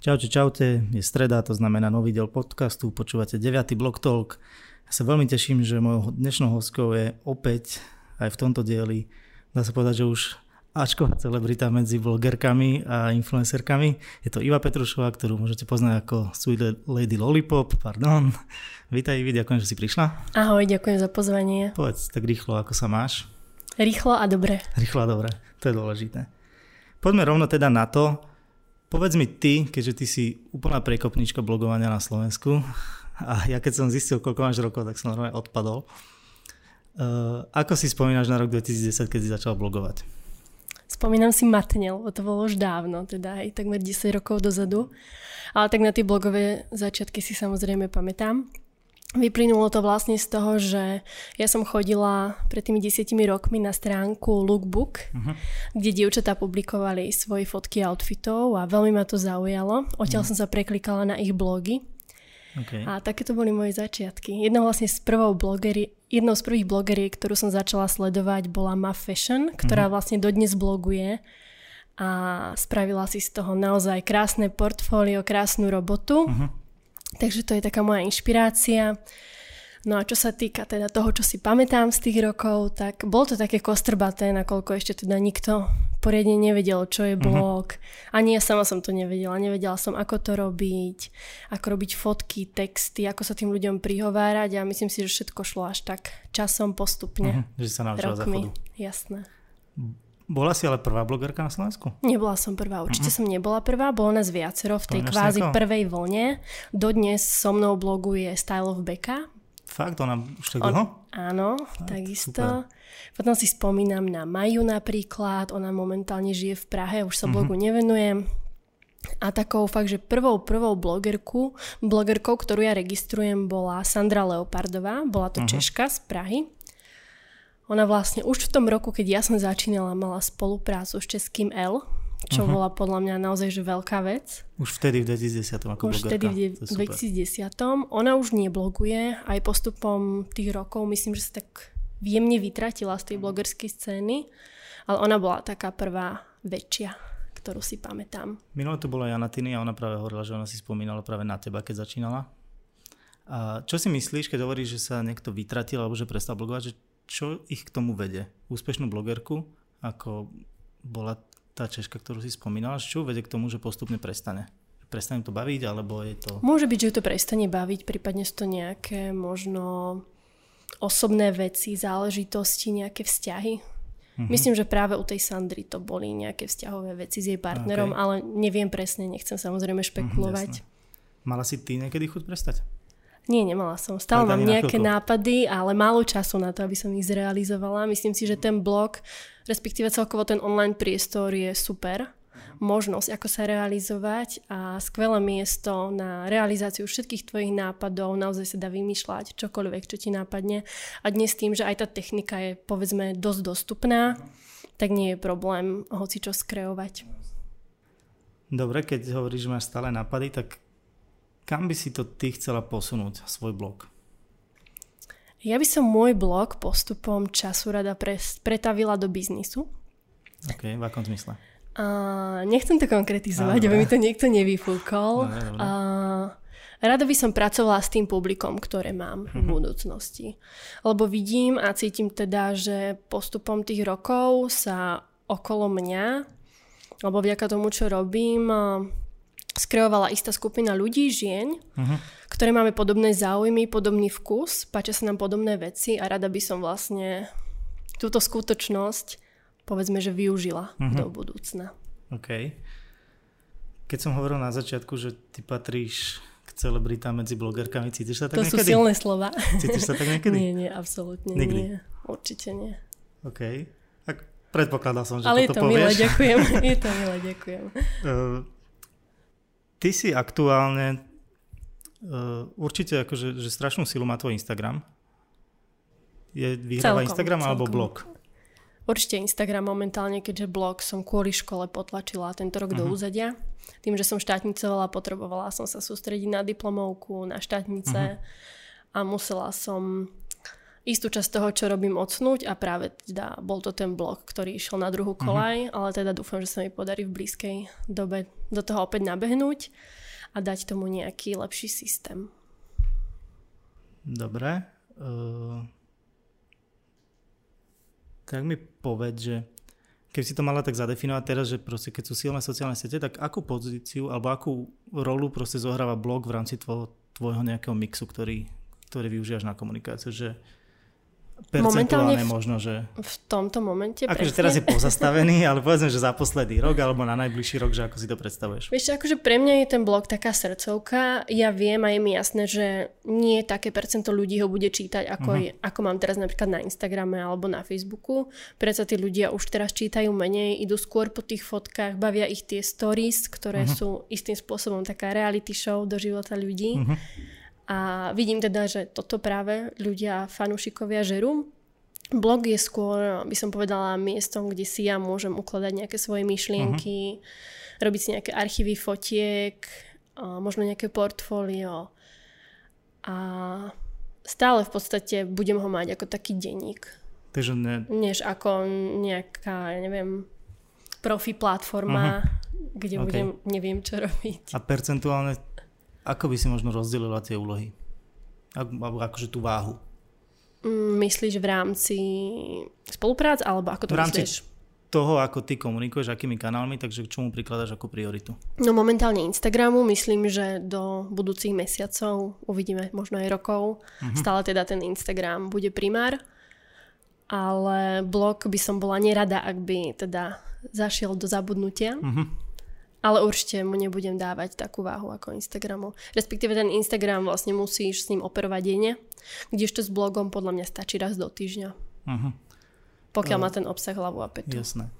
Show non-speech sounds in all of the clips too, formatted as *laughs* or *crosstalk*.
Čaute, čaute, je streda, to znamená nový diel podcastu, počúvate 9. Blog Talk. Ja sa veľmi teším, že mojou dnešnou hostkou je opäť aj v tomto dieli, dá sa povedať, že už Ačková celebrita medzi blogerkami a influencerkami. Je to Iva Petrušová, ktorú môžete poznať ako Sweet Lady Lollipop, pardon. Vítaj Ivi, ďakujem, že si prišla. Ahoj, ďakujem za pozvanie. Povedz tak rýchlo, ako sa máš. Rýchlo a dobre. Rýchlo a dobre, to je dôležité. Poďme rovno teda na to, Povedz mi ty, keďže ty si úplná prekopnička blogovania na Slovensku a ja keď som zistil, koľko máš rokov, tak som normálne odpadol. Uh, ako si spomínaš na rok 2010, keď si začal blogovať? Spomínam si matne, lebo to bolo už dávno, teda aj takmer 10 rokov dozadu. Ale tak na tie blogové začiatky si samozrejme pamätám. Vyplynulo to vlastne z toho, že ja som chodila pred tými desiatimi rokmi na stránku Lookbook, uh-huh. kde dievčatá publikovali svoje fotky outfitov a veľmi ma to zaujalo. Odtiaľ uh-huh. som sa preklikala na ich blogy. Okay. A také to boli moje začiatky. Jednou vlastne z prvou blogeri, jednou z prvých blogeriek, ktorú som začala sledovať, bola Ma Fashion, ktorá uh-huh. vlastne dodnes bloguje a spravila si z toho naozaj krásne portfólio, krásnu robotu. Uh-huh Takže to je taká moja inšpirácia. No a čo sa týka teda toho, čo si pamätám z tých rokov, tak bolo to také kostrbaté, nakoľko ešte teda nikto poriadne nevedel, čo je mhm. blog. Uh-huh. Ani ja sama som to nevedela. Nevedela som, ako to robiť, ako robiť fotky, texty, ako sa tým ľuďom prihovárať a myslím si, že všetko šlo až tak časom postupne. Uh-huh. Že sa naučila rokmi. Jasné. Bola si ale prvá blogerka na Slovensku? Nebola som prvá, určite uh-huh. som nebola prvá, bolo nás viacero v tej kvázi nejako? prvej vlne. Dodnes so mnou bloguje Style of Becca. Fakt, ona už tak dlho? Áno, Fakt, takisto. Super. Potom si spomínam na Maju napríklad, ona momentálne žije v Prahe, už sa uh-huh. blogu nevenujem. A takou fakt, že prvou, prvou blogerku, blogerkou, ktorú ja registrujem, bola Sandra Leopardová, bola to uh-huh. Češka z Prahy. Ona vlastne už v tom roku, keď ja som začínala, mala spoluprácu s českým L, čo uh-huh. bola podľa mňa naozaj že veľká vec. Už vtedy v 2010 ako Už vtedy v 2010. Ona už nebloguje, aj postupom tých rokov myslím, že sa tak jemne vytratila z tej blogerskej scény, ale ona bola taká prvá väčšia, ktorú si pamätám. Minule to bola Jana Tiny a ona práve hovorila, že ona si spomínala práve na teba, keď začínala. A čo si myslíš, keď hovoríš, že sa niekto vytratil alebo že prestal blogovať, že čo ich k tomu vede? Úspešnú blogerku, ako bola tá Češka, ktorú si spomínala, čo vedie k tomu, že postupne prestane? Prestane to baviť, alebo je to... Môže byť, že to prestane baviť, prípadne sú to nejaké možno osobné veci, záležitosti, nejaké vzťahy. Mm-hmm. Myslím, že práve u tej Sandry to boli nejaké vzťahové veci s jej partnerom, okay. ale neviem presne, nechcem samozrejme špekulovať. Mm, Mala si ty niekedy chuť prestať? Nie, nemala som. Stále mám nejaké nápady, ale málo času na to, aby som ich zrealizovala. Myslím si, že ten blog, respektíve celkovo ten online priestor je super. Možnosť, ako sa realizovať a skvelé miesto na realizáciu všetkých tvojich nápadov. Naozaj sa dá vymýšľať čokoľvek, čo ti nápadne. A dnes tým, že aj tá technika je povedzme dosť dostupná, tak nie je problém hoci čo skreovať. Dobre, keď hovoríš, že máš stále nápady, tak kam by si to ty chcela posunúť, svoj blog? Ja by som môj blog postupom času rada pre, pretavila do biznisu. OK, v akom zmysle? Uh, nechcem to konkretizovať, aby mi to niekto nevyfúkol. Uh, rada by som pracovala s tým publikom, ktoré mám v mhm. budúcnosti. Lebo vidím a cítim teda, že postupom tých rokov sa okolo mňa, alebo vďaka tomu, čo robím, skreovala istá skupina ľudí, žien, uh-huh. ktoré máme podobné záujmy, podobný vkus, páčia sa nám podobné veci a rada by som vlastne túto skutočnosť povedzme, že využila uh-huh. do budúcna. OK. Keď som hovoril na začiatku, že ty patríš k celebritám medzi blogerkami, cítiš sa tak to niekedy? To sú silné slova. Cítiš sa tak niekedy? nie, nie, absolútne Nikdy. nie. Určite nie. OK. Tak predpokladal som, že Ale toto je to povieš. milé, ďakujem. *laughs* Je to milé, ďakujem. Ty si aktuálne uh, určite akože, že strašnú silu má tvoj Instagram. Je vyhráva Instagram celkom. alebo blog? Určite Instagram momentálne, keďže blog som kvôli škole potlačila tento rok uh-huh. do mhm. úzadia. Tým, že som štátnicovala, potrebovala som sa sústrediť na diplomovku, na štátnice uh-huh. a musela som istú časť toho, čo robím, odsnúť a práve teda bol to ten blog, ktorý išiel na druhú mhm. kolaj, uh-huh. ale teda dúfam, že sa mi podarí v blízkej dobe do toho opäť nabehnúť a dať tomu nejaký lepší systém. Dobre. Uh, tak mi povedz, že keby si to mala tak zadefinovať teraz, že proste keď sú silné sociálne siete, tak akú pozíciu alebo akú rolu proste zohráva blog v rámci tvojho, tvojho nejakého mixu, ktorý, ktorý využívaš na komunikáciu, že percentuálne možno, že... V tomto momente Akože teraz je pozastavený, *laughs* ale povedzme, že za posledný rok alebo na najbližší rok, že ako si to predstavuješ. Vieš, akože pre mňa je ten blog taká srdcovka. Ja viem a je mi jasné, že nie také percento ľudí ho bude čítať, ako, uh-huh. je, ako mám teraz napríklad na Instagrame alebo na Facebooku. Preto tí ľudia už teraz čítajú menej, idú skôr po tých fotkách, bavia ich tie stories, ktoré uh-huh. sú istým spôsobom taká reality show do života ľudí. Uh-huh. A vidím teda, že toto práve ľudia, fanúšikovia žerú. Blog je skôr, by som povedala, miestom, kde si ja môžem ukladať nejaké svoje myšlienky, uh-huh. robiť si nejaké archívy fotiek, možno nejaké portfólio. A stále v podstate budem ho mať ako taký denník. Takže ne... Než ako nejaká, ja neviem, profi platforma, uh-huh. kde okay. budem, neviem čo robiť. A percentuálne ako by si možno rozdelila tie úlohy? Alebo akože tú váhu? Mm, myslíš v rámci spoluprác, alebo ako to v rámci myslíš? toho, ako ty komunikuješ, akými kanálmi, takže k čomu prikladaš ako prioritu? No momentálne Instagramu, myslím, že do budúcich mesiacov, uvidíme možno aj rokov, uh-huh. stále teda ten Instagram bude primár, ale blog by som bola nerada, ak by teda zašiel do zabudnutia. Uh-huh ale určite mu nebudem dávať takú váhu ako Instagramu. Respektíve ten Instagram vlastne musíš s ním operovať denne, kdežto s blogom podľa mňa stačí raz do týždňa. Uh-huh. Pokiaľ uh, má ten obsah hlavu a petu. Jasné.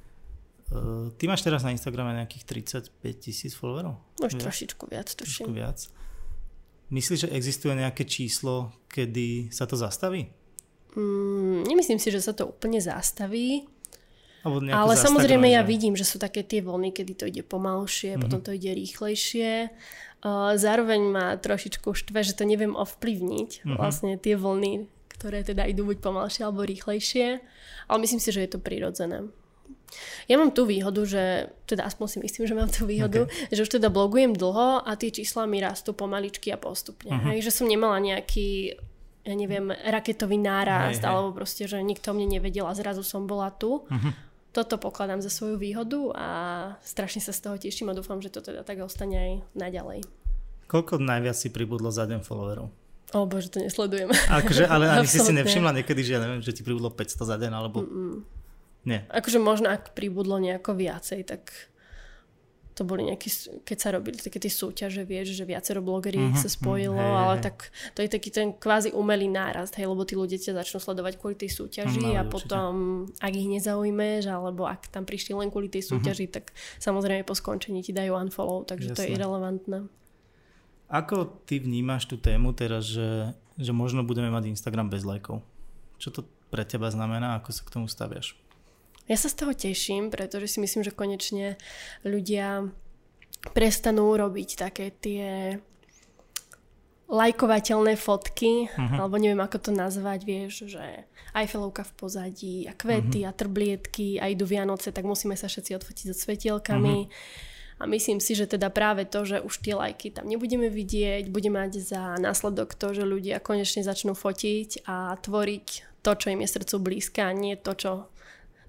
Uh, ty máš teraz na Instagrame nejakých 35 tisíc followerov? Už viac? trošičku viac, tuším. Trošičku viac. Myslíš, že existuje nejaké číslo, kedy sa to zastaví? Mm, nemyslím si, že sa to úplne zastaví. Ale samozrejme ja vidím, že sú také tie vlny, kedy to ide pomalšie, mm-hmm. potom to ide rýchlejšie. zároveň ma trošičku štve, že to neviem ovplyvniť, mm-hmm. vlastne tie vlny, ktoré teda idú buď pomalšie alebo rýchlejšie. Ale myslím si, že je to prirodzené. Ja mám tú výhodu, že, teda aspoň si myslím, že mám tú výhodu, okay. že už teda blogujem dlho a tie čísla mi rastú pomaličky a postupne. Uh-huh. Hej, že som nemala nejaký ja neviem, raketový nárast, hej, hej. alebo proste, že nikto mne nevedel a zrazu som bola tu. Uh-huh toto pokladám za svoju výhodu a strašne sa z toho teším a dúfam, že to teda tak ostane aj naďalej. Koľko najviac si pribudlo za deň followerov? O bože, to nesledujem. Akože, ale *laughs* ani si si nevšimla niekedy, že ja neviem, že ti pribudlo 500 za deň, alebo... Mm-mm. Nie. Akože možno, ak pribudlo nejako viacej, tak to boli nejaké, keď sa robili také tie súťaže, vieš, že viacero blogeriek uh-huh, sa spojilo, uh, hej, ale hej. tak to je taký ten kvázi umelý nárast, hej, lebo tí ľudia ťa začnú sledovať kvôli tej súťaži no, a potom, určite. ak ich nezaujmeš, alebo ak tam prišli len kvôli tej súťaži, uh-huh. tak samozrejme po skončení ti dajú unfollow, takže Jasne. to je irrelevantné. Ako ty vnímaš tú tému teraz, že, že možno budeme mať Instagram bez lajkov? Čo to pre teba znamená? Ako sa k tomu staviaš? Ja sa z toho teším, pretože si myslím, že konečne ľudia prestanú robiť také tie lajkovateľné fotky, uh-huh. alebo neviem ako to nazvať, vieš, že Eiffelovka v pozadí a kvety uh-huh. a trblietky a idú Vianoce, tak musíme sa všetci odfotiť so svetielkami. Uh-huh. A myslím si, že teda práve to, že už tie lajky tam nebudeme vidieť, bude mať za následok to, že ľudia konečne začnú fotiť a tvoriť to, čo im je srdcu blízka, a nie to, čo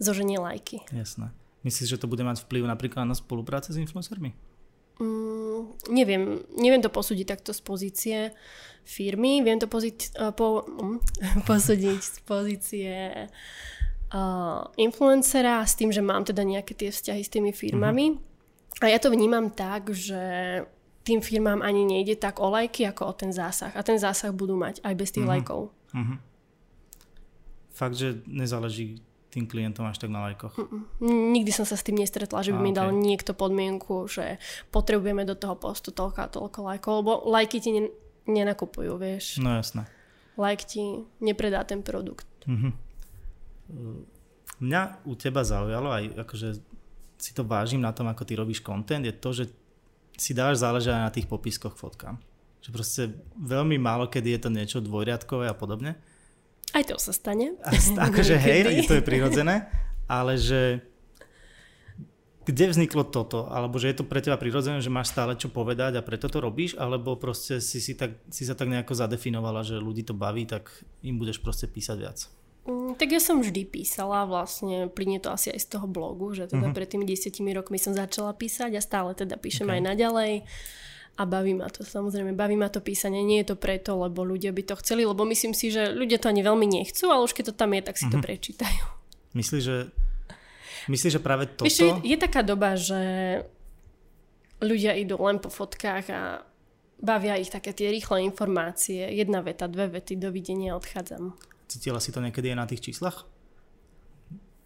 zoženie lajky. Jasné. Myslíš, že to bude mať vplyv napríklad na spolupráce s influencermi? Mm, neviem, neviem to posúdiť takto z pozície firmy, viem to pozit, uh, po, um, *laughs* posúdiť z pozície uh, influencera s tým, že mám teda nejaké tie vzťahy s tými firmami. Uh-huh. A ja to vnímam tak, že tým firmám ani nejde tak o lajky, ako o ten zásah. A ten zásah budú mať aj bez tých uh-huh. lajkov. Uh-huh. Fakt, že nezáleží tým klientom až tak na lajkoch? Nikdy som sa s tým nestretla, že by a, mi okay. dal niekto podmienku, že potrebujeme do toho postu toľko a toľko lajkov, lebo lajky ti ne, nenakupujú, vieš. No jasné. Like ti nepredá ten produkt. Uh-huh. Mňa u teba zaujalo, aj akože si to vážim na tom, ako ty robíš content, je to, že si dávaš záležať aj na tých popiskoch fotkám. Že proste veľmi málo, kedy je to niečo dvojriadkové a podobne. Aj to sa stane. Akože *laughs* hej, to je prirodzené, ale že kde vzniklo toto? Alebo že je to pre teba prirodzené, že máš stále čo povedať a preto to robíš? Alebo proste si, si, tak, si sa tak nejako zadefinovala, že ľudí to baví, tak im budeš proste písať viac? Mm, tak ja som vždy písala, vlastne plyne to asi aj z toho blogu, že teda uh-huh. pred tými desiatimi rokmi som začala písať a stále teda píšem okay. aj naďalej a baví ma to, samozrejme, baví ma to písanie, nie je to preto, lebo ľudia by to chceli, lebo myslím si, že ľudia to ani veľmi nechcú, ale už keď to tam je, tak si uh-huh. to mhm. prečítajú. *laughs* Myslíš, že Myslíš, že práve toto... Víš, je, je taká doba, že ľudia idú len po fotkách a bavia ich také tie rýchle informácie. Jedna veta, dve vety, dovidenia, odchádzam. Cítila si to niekedy aj na tých číslach?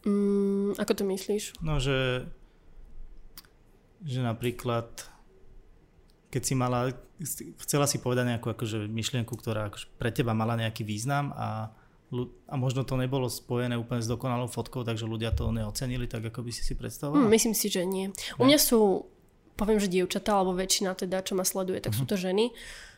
Mm, ako to myslíš? No, že, že napríklad keď si mala, chcela si povedať nejakú akože myšlienku, ktorá akože pre teba mala nejaký význam a a možno to nebolo spojené úplne s dokonalou fotkou, takže ľudia to neocenili tak, ako by si si predstavovala? Hmm, myslím si, že nie. U mňa sú, poviem, že dievčatá, alebo väčšina teda, čo ma sleduje, tak uh-huh. sú mhm. to ženy.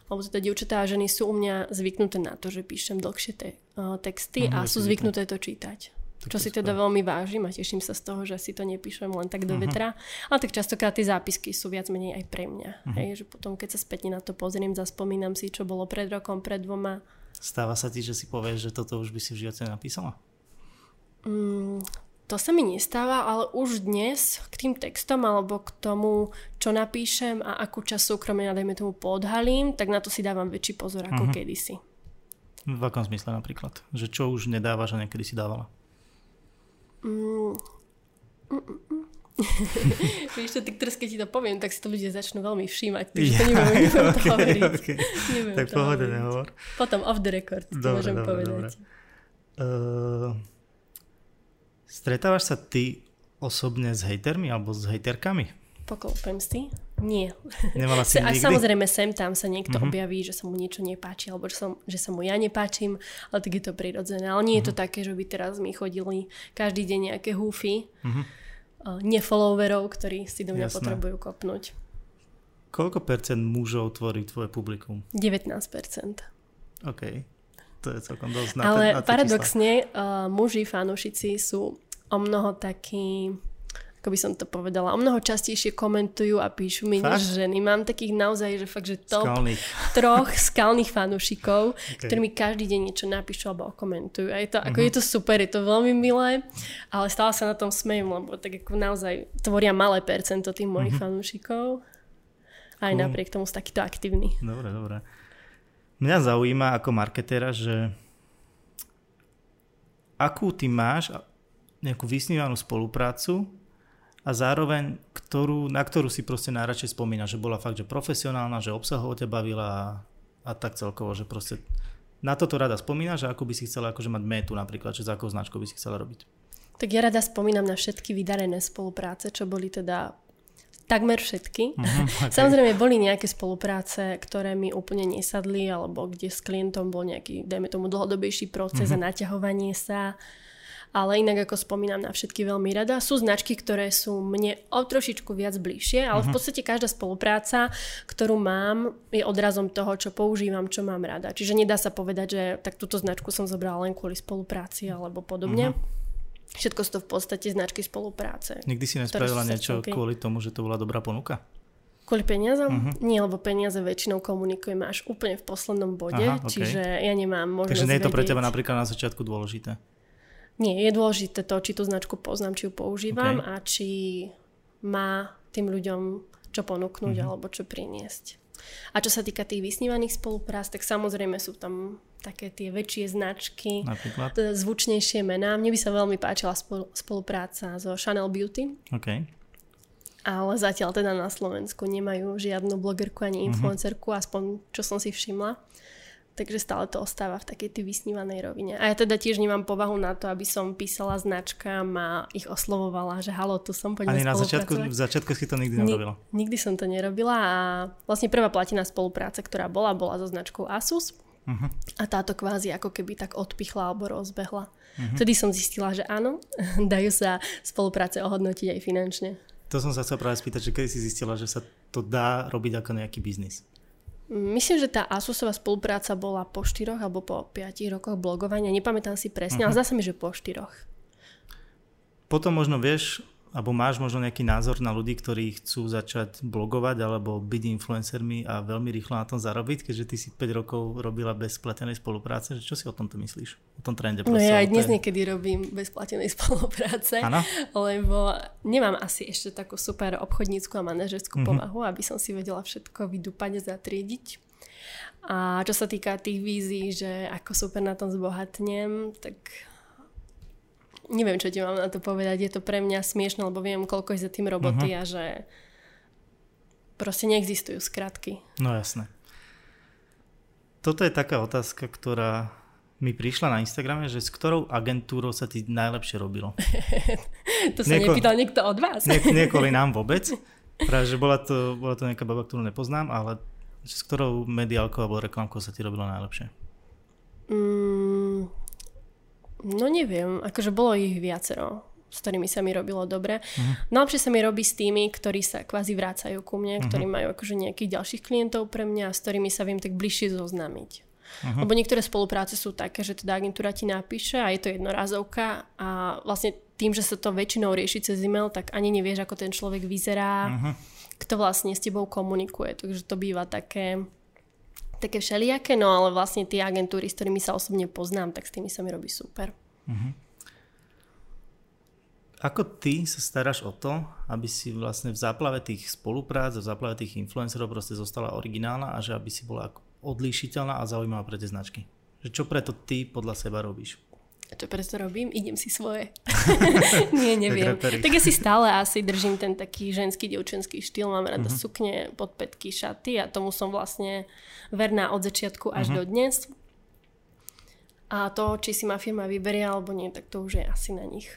Lebo teda dievčatá a ženy sú u mňa zvyknuté na to, že píšem dlhšie te, uh, texty uh-huh, a sú zvyknuté to čítať. Čo si teda veľmi vážim a teším sa z toho, že si to nepíšem len tak do uh-huh. vetra. Ale tak častokrát tie zápisky sú viac menej aj pre mňa. Uh-huh. Hej, že potom, keď sa spätne na to pozriem, zaspomínam si, čo bolo pred rokom, pred dvoma Stáva sa ti, že si povieš, že toto už by si v živote napísala? Mm, to sa mi nestáva, ale už dnes k tým textom alebo k tomu, čo napíšem a akú časť súkromia, dajme tomu, podhalím, tak na to si dávam väčší pozor ako uh-huh. kedysi. V akom zmysle napríklad? Že čo už nedávaš a niekedy si dávala? Mm, mm, mm, mm. Vieš čo, tak teraz keď ti to poviem, tak si to ľudia začnú veľmi všímať, takže ja, *laughs* to neviem, neviem okay, to hovoriť. Okay. Neviem tak pohode nehovor. Potom off the record dobre, to môžem dobre, povedať. Dobre. Uh, stretávaš sa ty osobne s hejtermi alebo s hejterkami? Poklopem si. Nie. Nemala *laughs* si A samozrejme sem tam sa niekto uh-huh. objaví, že sa mu niečo nepáči, alebo že, som, že sa mu ja nepáčim, ale tak je to prirodzené. Ale nie uh-huh. je to mhm. také, že by teraz mi chodili každý deň nejaké húfy. Uh-huh nefollowerov, ktorí si do mňa Jasné. potrebujú kopnúť. Koľko percent mužov tvorí tvoje publikum? 19 OK. To je celkom dosť na Ale na paradoxne uh, muži, fanúšici sú o mnoho takí ako by som to povedala, o mnoho častejšie komentujú a píšu mi než ženy. Mám takých naozaj, že fakt, že top skalných. troch skalných fanúšikov, okay. ktorí mi každý deň niečo napíšu alebo komentujú. A je to, ako uh-huh. je to super, je to veľmi milé, ale stále sa na tom smejem, lebo tak ako naozaj tvoria malé percento tých mojich uh-huh. fanúšikov. Aj cool. napriek tomu sú takýto aktívni. Dobre, dobre. Mňa zaujíma ako marketéra, že akú ty máš nejakú vysnívanú spoluprácu a zároveň ktorú, na ktorú si proste najradšej spomína, že bola fakt, že profesionálna, že obsahovo ťa bavila a, a tak celkovo, že proste na toto rada spomínaš a ako by si chcela akože mať metu napríklad, že za akou značkou by si chcela robiť? Tak ja rada spomínam na všetky vydarené spolupráce, čo boli teda takmer všetky. Mm-hmm, *laughs* okay. Samozrejme boli nejaké spolupráce, ktoré mi úplne nesadli, alebo kde s klientom bol nejaký, dajme tomu, dlhodobejší proces mm-hmm. a naťahovanie sa ale inak ako spomínam na všetky veľmi rada. Sú značky, ktoré sú mne o trošičku viac bližšie, ale uh-huh. v mhm. podstate každá spolupráca, ktorú mám, je odrazom toho, čo používam, čo mám rada. Čiže nedá sa povedať, že tak túto značku som zobrala len kvôli spolupráci alebo podobne. Uh-huh. Všetko sú to v podstate značky spolupráce. Nikdy si nespravila niečo kvôli tomu, že to bola dobrá ponuka? Kvôli peniazom? Uh-huh. Nie, lebo peniaze väčšinou komunikujeme až úplne v poslednom bode, Aha, okay. čiže ja nemám možnosť Takže nie je to pre teba napríklad na začiatku dôležité? Nie, je dôležité to, či tú značku poznám, či ju používam okay. a či má tým ľuďom čo ponúknuť mm-hmm. alebo čo priniesť. A čo sa týka tých vysnívaných spoluprác, tak samozrejme sú tam také tie väčšie značky, Napríklad? zvučnejšie mená. Mne by sa veľmi páčila spolupráca so Chanel Beauty. Okay. Ale zatiaľ teda na Slovensku nemajú žiadnu blogerku ani mhm. influencerku, mm-hmm. aspoň čo som si všimla. Takže stále to ostáva v takej tej vysnívanej rovine. A ja teda tiež nemám povahu na to, aby som písala značkám a ich oslovovala, že halo, tu som, poďme Ani na začiatku, v začiatku si to nikdy nerobila? Ni- nikdy som to nerobila a vlastne prvá platená spolupráca, ktorá bola, bola so značkou Asus. Uh-huh. A táto kvázi ako keby tak odpichla alebo rozbehla. Uh-huh. Vtedy som zistila, že áno, *laughs* dajú sa spolupráce ohodnotiť aj finančne. To som sa chcel práve spýtať, že kedy si zistila, že sa to dá robiť ako nejaký biznis? Myslím, že tá Asusová spolupráca bola po 4 alebo po 5 rokoch blogovania. Nepamätám si presne, uh-huh. ale zdá sa mi, že po 4. Potom možno vieš alebo máš možno nejaký názor na ľudí, ktorí chcú začať blogovať alebo byť influencermi a veľmi rýchlo na tom zarobiť, keďže ty si 5 rokov robila bez platenej spolupráce. Čo si o tomto myslíš? O tom trende? No ja aj dnes niekedy robím bez platenej *laughs* spolupráce, ano? lebo nemám asi ešte takú super obchodnícku a manažerskú mm-hmm. povahu, aby som si vedela všetko vydúpať a zatriediť. A čo sa týka tých vízií, že ako super na tom zbohatnem, tak neviem, čo ti mám na to povedať. Je to pre mňa smiešne, lebo viem, koľko je za tým roboty uh-huh. a že proste neexistujú skratky. No jasné. Toto je taká otázka, ktorá mi prišla na Instagrame, že s ktorou agentúrou sa ti najlepšie robilo? *laughs* to sa Nieko... nepýtal niekto od vás. Nie, nie kvôli nám *laughs* vôbec. Práve, že bola to, bola to nejaká baba, ktorú nepoznám, ale s ktorou mediálkou alebo reklamkou sa ti robilo najlepšie? Mm, No neviem, akože bolo ich viacero, s ktorými sa mi robilo dobre. Uh-huh. Najlepšie sa mi robí s tými, ktorí sa kvázi vrácajú ku mne, uh-huh. ktorí majú akože nejakých ďalších klientov pre mňa a s ktorými sa viem tak bližšie zoznámiť. Uh-huh. Lebo niektoré spolupráce sú také, že teda agentúra ti napíše a je to jednorazovka a vlastne tým, že sa to väčšinou rieši cez e-mail, tak ani nevieš, ako ten človek vyzerá, uh-huh. kto vlastne s tebou komunikuje. Takže to býva také také všelijaké, no ale vlastne tie agentúry, s ktorými sa osobne poznám, tak s tými sa mi robí super. Uh-huh. Ako ty sa staráš o to, aby si vlastne v záplave tých spoluprác, v záplave tých influencerov proste zostala originálna a že aby si bola odlíšiteľná a zaujímavá pre tie značky? Že čo preto ty podľa seba robíš? A čo preto robím? Idem si svoje. *laughs* Nie, neviem. tak, ja si stále asi držím ten taký ženský, dievčenský štýl. Mám rada uh-huh. sukne, podpätky, šaty a tomu som vlastne verná od začiatku až uh-huh. do dnes. A to, či si ma firma vyberie alebo nie, tak to už je asi na nich.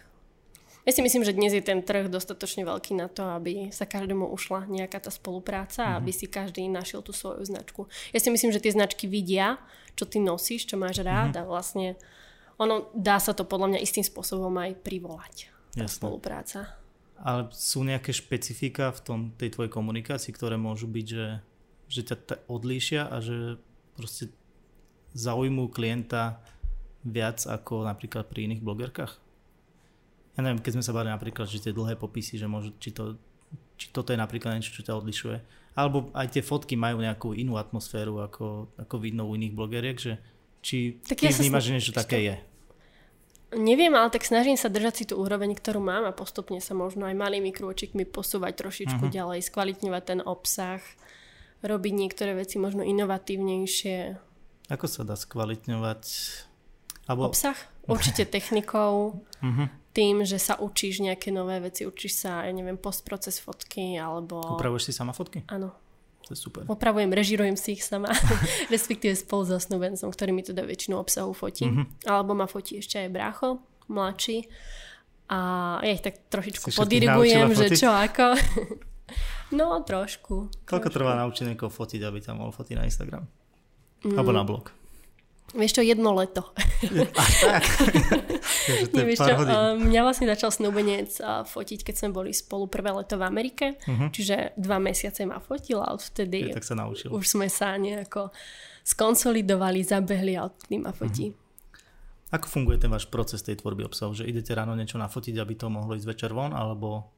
Ja si myslím, že dnes je ten trh dostatočne veľký na to, aby sa každému ušla nejaká tá spolupráca a uh-huh. aby si každý našiel tú svoju značku. Ja si myslím, že tie značky vidia, čo ty nosíš, čo máš rád a vlastne ono dá sa to podľa mňa istým spôsobom aj privolať. Tá Jasne. spolupráca. Ale sú nejaké špecifika v tom, tej tvojej komunikácii, ktoré môžu byť, že, že ťa t- odlíšia a že proste zaujmú klienta viac ako napríklad pri iných blogerkách? Ja neviem, keď sme sa bavili napríklad, že tie dlhé popisy, že môžu, či, to, či toto je napríklad niečo, čo ťa odlišuje. Alebo aj tie fotky majú nejakú inú atmosféru, ako, ako vidno u iných blogeriek, že či tak ty ja vnímaš, že niečo také je. Neviem, ale tak snažím sa držať si tú úroveň, ktorú mám a postupne sa možno aj malými krôčikmi posúvať trošičku uh-huh. ďalej, skvalitňovať ten obsah, robiť niektoré veci možno inovatívnejšie. Ako sa dá skvalitňovať? Abo... Obsah? Určite technikou, uh-huh. *laughs* tým, že sa učíš nejaké nové veci, učíš sa, ja neviem, postproces fotky, alebo... Upravuješ si sama fotky? Áno. To je super. Opravujem, režirujem si ich sama, *laughs* respektíve spolu so snúbencom, ktorý mi teda väčšinu obsahu fotí. Mm-hmm. Alebo ma fotí ešte aj brácho, mladší. A ja ich tak trošičku si podirigujem, že čo ako. *laughs* no, trošku. Koľko trošku. trvá naučiť niekoho fotiť, aby tam mohol fotiť na Instagram? Mm. Alebo na blog? Vieš čo, jedno leto. Až tak? *laughs* Nevieš čo, uh, mňa vlastne začal snúbenec uh, fotiť, keď sme boli spolu prvé leto v Amerike, uh-huh. čiže dva mesiace ma fotil a odvtedy Je, tak sa naučil. už sme sa nejako skonsolidovali, zabehli a odtedy ma fotí. Uh-huh. Ako funguje ten váš proces tej tvorby obsahu? Že idete ráno niečo nafotiť, aby to mohlo ísť večer von, alebo...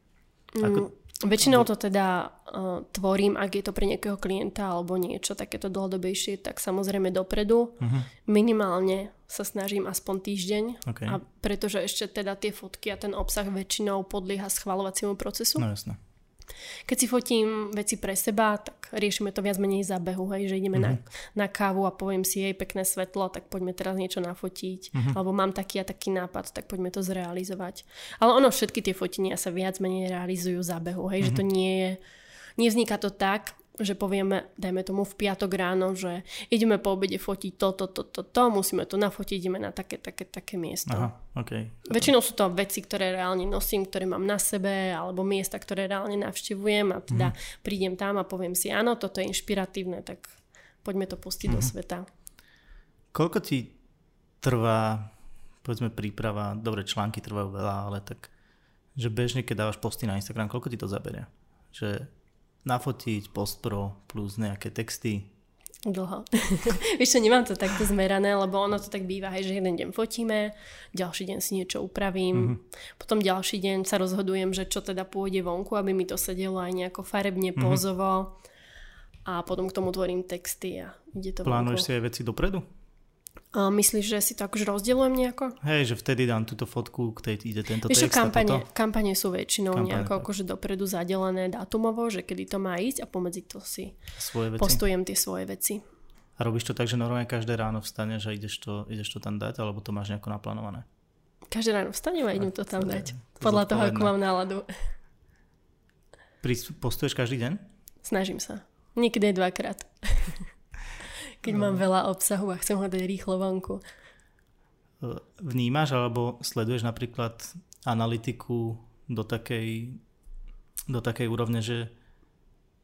Ako... Mm, Väčšinou to teda uh, tvorím, ak je to pre nejakého klienta alebo niečo takéto dlhodobejšie, tak samozrejme dopredu. Uh-huh. Minimálne sa snažím aspoň týždeň, okay. a pretože ešte teda tie fotky a ten obsah väčšinou podlieha schvalovaciemu procesu. No jasné. Keď si fotím veci pre seba, tak riešime to viac menej za behu, hej, že ideme mm-hmm. na, na kávu a poviem si jej pekné svetlo, tak poďme teraz niečo nafotiť, mm-hmm. alebo mám taký a taký nápad, tak poďme to zrealizovať. Ale ono, všetky tie fotenia sa viac menej realizujú za behu, hej, mm-hmm. že to mhm. nie je, nevzniká to tak, že povieme, dajme tomu v piatok ráno, že ideme po obede fotiť toto, to, to, musíme to nafotiť, ideme na také, také, také miesto. Aha, okay. Väčšinou sú to veci, ktoré reálne nosím, ktoré mám na sebe, alebo miesta, ktoré reálne navštevujem a teda mm. prídem tam a poviem si, áno, toto je inšpiratívne, tak poďme to pustiť mm. do mhm. sveta. Koľko ti trvá, povedzme, príprava, dobre, články trvajú veľa, ale tak, že bežne, keď dávaš posty na Instagram, koľko ti to zaberie? Že nafotiť, postpro plus nejaké texty? Dlho. *laughs* Vieš čo, nemám to takto zmerané, lebo ono to tak býva, hej, že jeden deň fotíme, ďalší deň si niečo upravím, mm-hmm. potom ďalší deň sa rozhodujem, že čo teda pôjde vonku, aby mi to sedelo aj nejako farebne, mm-hmm. pózovo a potom k tomu tvorím texty a ide to Plánuješ vonku. si aj veci dopredu? A myslíš, že si to akože rozdielujem nejako? Hej, že vtedy dám túto fotku, k tej ide tento Vieš, text kampane, toto? kampane sú väčšinou Kampane, nejako tak. akože dopredu zadelené dátumovo, že kedy to má ísť a pomedzi to si Svoje veci. postujem tie svoje veci. A robíš to tak, že normálne každé ráno vstaneš a ideš to, ideš to tam dať, alebo to máš nejako naplánované? Každé ráno vstanem a idem to tam dať. to Podľa toho, ako mám náladu. Postuješ každý deň? Snažím sa. Niekedy dvakrát. *laughs* Keď mám No. veľa obsahu a chcem ho dať rýchlo vonku. E, Vnímaš alebo sleduješ napríklad analytiku do takej, do takej úrovne, že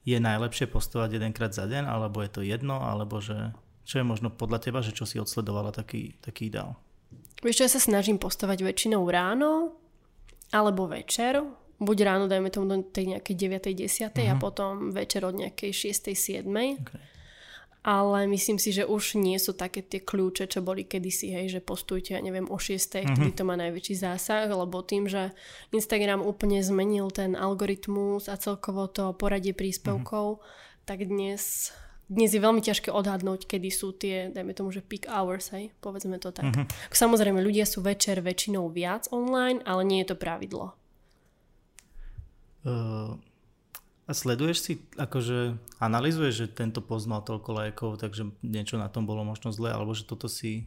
je najlepšie postovať jedenkrát za deň, alebo je to jedno, alebo že čo je možno podľa teba, že čo si odsledovala taký, taký ideál? Vieš čo, ja sa snažím postovať väčšinou ráno alebo večer. Buď ráno, dajme tomu do tej nejakej 9. 10. a Mhm. potom večer od nejakej 6. 7. Okay. Ale myslím si, že už nie sú také tie kľúče, čo boli kedysi, hej, že postujte, ja neviem, o 6. Mhm. vtedy to má najväčší zásah, lebo tým, že Instagram úplne zmenil ten algoritmus a celkovo to poradie príspevkov, tak dnes, dnes je veľmi ťažké odhadnúť, kedy sú tie, dajme tomu, že peak hours, hej, povedzme to tak. Samozrejme, ľudia sú večer väčšinou viac online, ale nie je to pravidlo. Uh, a sleduješ si, akože analizuješ, že tento post mal toľko lajkov, takže niečo na tom bolo možno zle, alebo že toto si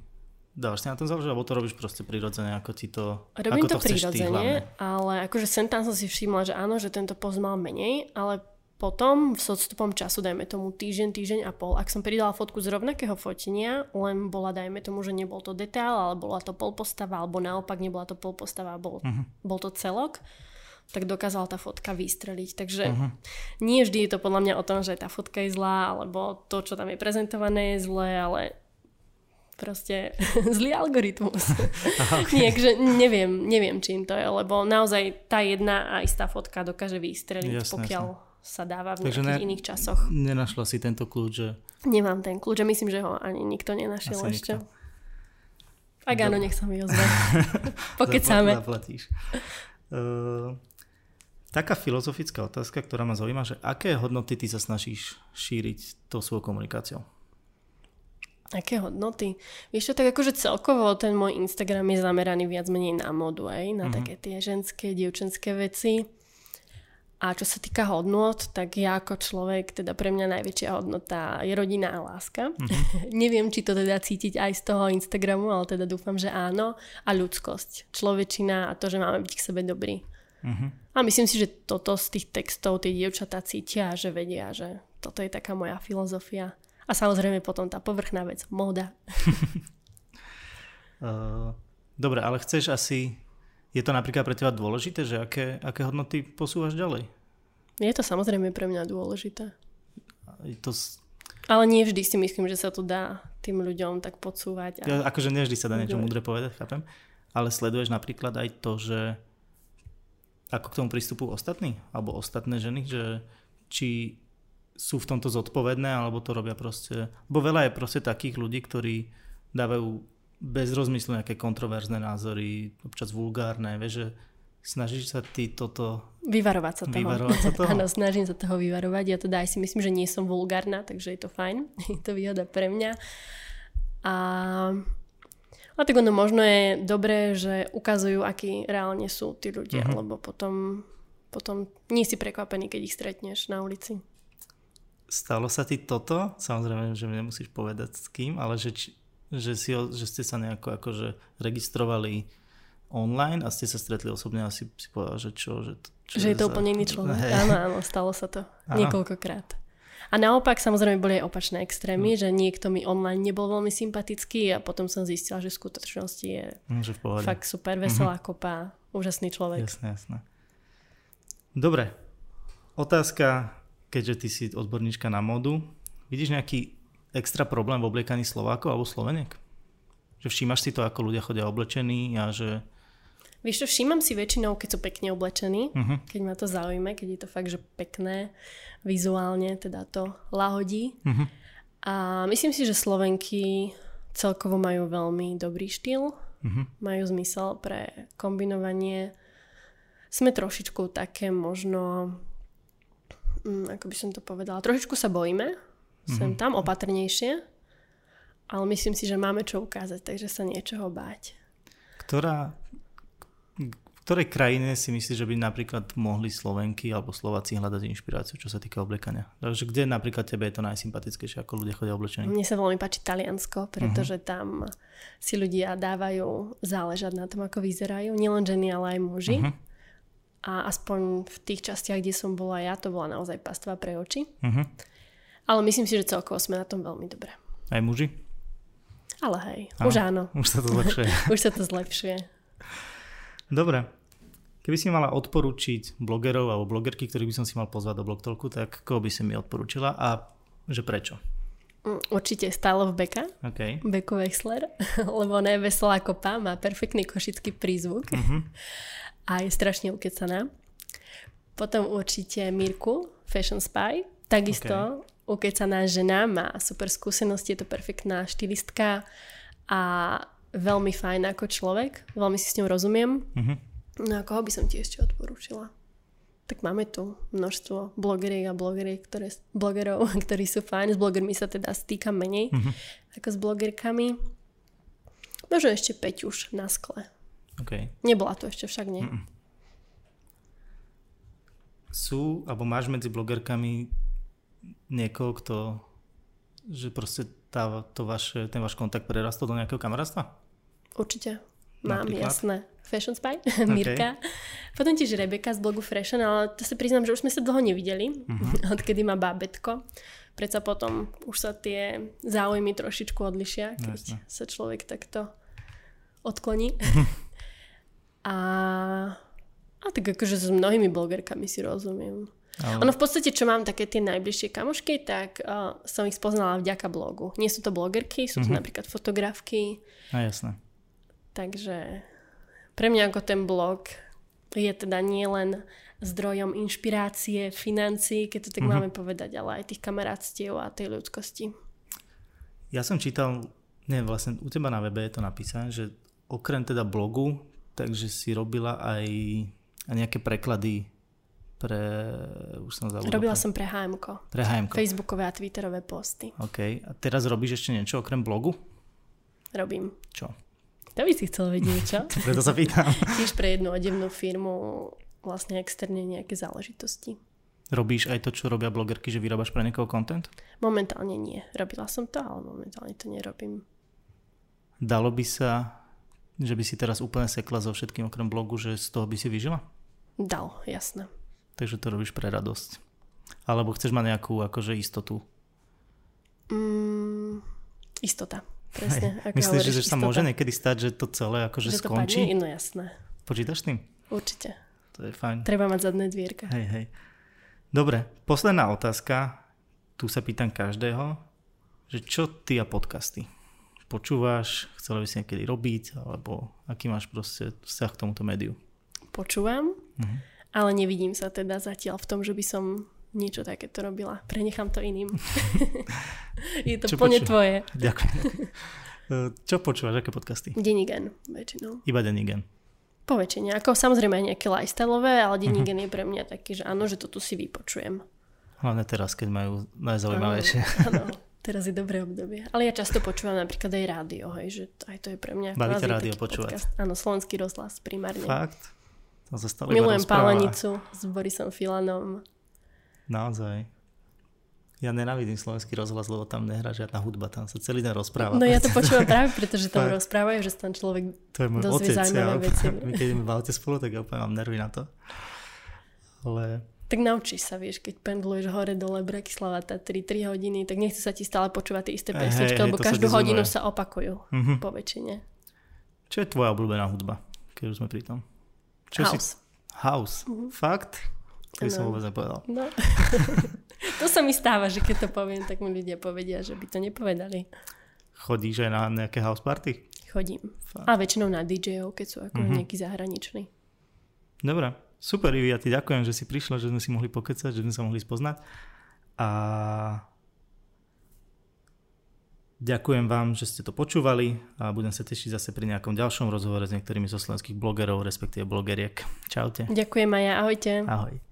dávaš si na tom záležať, alebo to robíš proste prirodzene, ako ti to, Robím ako to, to prirodzene, ale akože sem tam som si všimla, že áno, že tento post mal menej, ale potom s odstupom času, dajme tomu týždeň, týždeň a pol, ak som pridala fotku z rovnakého fotenia, len bola, dajme tomu, že nebol to detail, ale bola to polpostava, alebo naopak nebola to polpostava, bol, uh-huh. bol to celok, tak dokázala tá fotka vystreliť. Takže uh-huh. nie vždy je to podľa mňa o tom, že tá fotka je zlá, alebo to, čo tam je prezentované je zlé, ale proste *laughs* zlý algoritmus. Nie, že neviem, neviem, čím to je, lebo naozaj tá jedna a istá fotka dokáže vystreliť, Jasné, pokiaľ sa dáva v Takže nejakých ne- iných časoch. Nenašla si tento kľúč, že Nemám ten kľúč a myslím, že ho ani nikto nenašiel Asi ešte. nikto. Ak áno, nech sa mi ozve. *laughs* Pokecáme. zaplatíš. Uh, taká filozofická otázka, ktorá ma zaujíma, že aké hodnoty ty sa snažíš šíriť tou svojou komunikáciou? Aké hodnoty? Vieš čo, tak akože celkovo ten môj Instagram je zameraný viac menej na modu, aj na Mhm. také tie ženské, dievčenské veci. A čo sa týka hodnot, tak ja ako človek, teda pre mňa najväčšia hodnota je rodina a láska. Mhm. *laughs* Neviem, či to teda cítiť aj z toho Instagramu, ale teda dúfam, že áno. A ľudskosť, človečina a to, že máme byť k sebe dobrí. Uh-huh. A myslím si, že toto z tých textov tie dievčatá cítia, že vedia, že toto je taká moja filozofia. A samozrejme potom tá povrchná vec, móda. Uh, *laughs* dobre, ale chceš asi... Je to napríklad pre teba dôležité, že aké, aké hodnoty posúvaš ďalej? Je to samozrejme pre mňa dôležité. Je to, Ale nie vždy si myslím, že sa to dá tým ľuďom tak podsúvať. A... ja, akože nevždy sa dá niečo Dobre. múdre povedať, chápem, ale sleduješ napríklad aj to, že ako k tomu pristupujú ostatní, alebo ostatné ženy, že či sú v tomto zodpovedné, alebo to robia proste... Bo veľa je proste takých ľudí, ktorí dávajú bez rozmyslu nejaké kontroverzné názory, občas vulgárne, vieš, že snažíš sa ty toto Vyvarovať sa toho. vyvarovať sa toho? *laughs* Áno, snažím sa toho vyvarovať. Ja teda aj si myslím, že nie som vulgárna, takže je to fajn. *laughs* Je to výhoda pre mňa. A, a tak ono možno je dobré, že ukazujú, akí reálne sú tí ľudia, Mhm. lebo potom, potom nie si prekvapený, keď ich stretneš na ulici. Stalo sa ti toto? Samozrejme, že mi nemusíš povedať s kým, ale že, že, si, že ste sa nejako akože registrovali online a ste sa stretli osobne a si, si povedal, že čo, že, čo Že je to za- úplne iný človek. Hej. Áno, áno, stalo sa to Áno. niekoľkokrát. A naopak samozrejme boli aj opačné extrémy, že niekto mi online nebol veľmi sympatický a potom som zistila, že v skutočnosti je Hm, že v pohode. fakt super, veselá kopa, úžasný človek. Jasné, jasné. Dobre. Otázka, keďže ty si odborníčka na modu. Vidíš nejaký extra problém v obliekaní Slovákov alebo Sloveniek? Že všímaš si to, ako ľudia chodia oblečení a že... Vieš čo, všímam si väčšinou, keď sú pekne oblečení, Uh-huh. keď ma to zaujíme, keď je to fakt, že pekné, vizuálne, teda to lahodí. Uh-huh. A myslím si, že Slovenky celkovo majú veľmi dobrý štýl, Mhm. majú zmysel pre kombinovanie. Sme trošičku také možno, mm, ako by som to povedala, trošičku sa bojíme, sem tam opatrnejšie, ale myslím si, že máme čo ukázať, takže sa niečoho báť. Ktorá, v ktorej krajine si myslíš, že by napríklad mohli Slovenky alebo Slováci hľadať inšpiráciu, čo sa týka oblekania? Takže kde napríklad tebe je to najsympatickejšie, ako ľudia chodia oblečení? Mne sa veľmi páči Taliansko, pretože tam si ľudia dávajú záležať na tom, ako vyzerajú. Nielen ženy, ale aj muži. Mhm. A aspoň v tých častiach, kde som bola ja, to bola naozaj pastva pre oči. Mhm. Ale myslím si, že celkovo sme na tom veľmi dobre. Aj muži? Ale hej, Áno. už áno. Už sa to zlepšuje. *laughs* Už sa to zlepšuje. Dobre. Keby si mala odporučiť blogerov alebo blogerky, ktorých by som si mal pozvať do Blogtalku, tak koho by si mi odporúčila a že prečo? Mm, Určite stále v Beka, OK. Beku Wexler, *laughs* lebo ona je veselá kopa, má perfektný košický prízvuk Mhm. *laughs* a je strašne ukecaná. Potom určite Mirku, Fashion Spy, takisto ukecaná žena, má super skúsenosti, je to perfektná štilistka a veľmi fajn ako človek, veľmi si s ňou rozumiem. Mhm. No a koho by som ti ešte odporúčila? Tak máme tu množstvo blogeriek a blogeriek, ktoré, blogerov, *laughs* ktorí sú fajn. S blogermi sa teda stýkam menej Mhm. ako s blogerkami. Možno ešte Peťuš na skle. OK. Nebola to ešte však nie. Mhm. Sú, alebo máš medzi blogerkami niekoho, kto že proste tá, to vaše, ten váš kontakt prerastol do nejakého kamarátstva? Určite. Mám, Napríklad? jasné. Fashion Spy, *laughs* Mirka. Potom tiež Rebeka z blogu Fashion, ale to sa priznám, že už sme sa dlho nevideli, Mhm. *laughs* odkedy má bábetko. Predsa potom už sa tie záujmy trošičku odlišia, keď Jasné. sa človek takto odkloní. *laughs* a, a tak akože s mnohými blogerkami si rozumiem. Ale... Ono v podstate, čo mám také tie najbližšie kamošky, tak uh, som ich spoznala vďaka blogu. Nie sú to blogerky, sú to Mhm. napríklad fotografky, A jasné. Takže pre mňa ako ten blog je teda nielen zdrojom inšpirácie, financií, keď to tak Mhm. máme povedať, ale aj tých kamarátstiev a tej ľudskosti. Ja som čítal, nie, vlastne u teba na webe je to napísané, že okrem teda blogu, takže si robila aj, nejaké preklady pre, už som zabudol. Robila som pre HMK. Pre HM. Facebookové a Twitterové posty. OK. A teraz robíš ešte niečo okrem blogu? Robím. Čo? To by si chcel vedieť, čo? *laughs* Preto sa pýtam. Tiež pre jednu odevnú firmu vlastne externe nejaké záležitosti. Robíš aj to, čo robia blogerky, že vyrábaš pre niekoho content? Momentálne nie. Robila som to, ale momentálne to nerobím. Dalo by sa, že by si teraz úplne sekla so všetkým okrem blogu, že z toho by si vyžila? Dal, jasné. Takže to robíš pre radosť. Alebo chceš mať nejakú akože istotu? Mm, istota. Presne. Ako Myslíš, hovoríš, že sa istota. môže niekedy stať, že to celé akože že to skončí? padne? No jasné. Počítaš tým? Určite. To je fajn. Treba mať zadné dvierka. Hej, hej. Dobre, posledná otázka. Tu sa pýtam každého, že čo ty a podcasty? Počúvaš, chcela by si niekedy robiť, alebo aký máš proste vzťah k tomuto médiu? Počúvam, Mhm. ale nevidím sa teda zatiaľ v tom, že by som niečo takéto robila. Prenechám to iným. *laughs* Je to Čo plne poču- tvoje. Ďakujem. E, čo počúvaš, aké podcasty? Denigen väčšinou. Iba Denigen. Po väčšine. Ako samozrejme aj nejaké lifestyleové, ale Mhm. Denigen je pre mňa taký, že áno, že to tu si vypočujem. Hlavne teraz, keď majú najzaujímavejšie. Áno, teraz je dobré obdobie. Ale ja často počúvam napríklad aj rádio, hej, že aj to je pre mňa Baví ťa kvázi rádio počúvať? podcast. Áno, slovenský rozhlas primárne. Fakt? To sa stále iba Milujem. Pálenicu s Borisom Filanom. Naozaj. Ja nenávidím slovenský rozhlas, lebo tam nehrá žiadna hudba, tam sa celý deň rozpráva. No ja to počúvam *laughs* práve, pretože tam rozprávajú, že sa tam človek To je môj otec. Ja, veci. my keď ideme v aute spolu, tak ja úplne mám nervy na to. Ale Tak naučíš sa, vieš, keď pendluješ hore dole Bratislava Tatry 3 hodiny, tak nechce sa ti stále počúvať tie isté pesničky, hej, lebo sa každú dizoluje. hodinu sa opakujú mhm. po väčšine. čo je tvoja obľúbená hudba, keď už sme pri tom? Čo Si... House. House. Fakt? By som vôbec nepovedal. No. *laughs* to sa mi stáva, že keď to poviem, tak mi ľudia povedia, že by to nepovedali. Chodíš aj na nejaké house party? Chodím. Fakt. A väčšinou na DJ-ov, keď sú ako Mhm. nejaký zahraničný. Dobre, super Ivi, ja ti ďakujem, že si prišla, že sme si mohli pokecať, že sme sa mohli spoznať. A Ďakujem vám, že ste to počúvali a budem sa tešiť zase pri nejakom ďalšom rozhovore s niektorými zo slovenských blogerov, respektíve blogeriek. Čaute. Ďakujem aj ja, ahojte. Ahoj.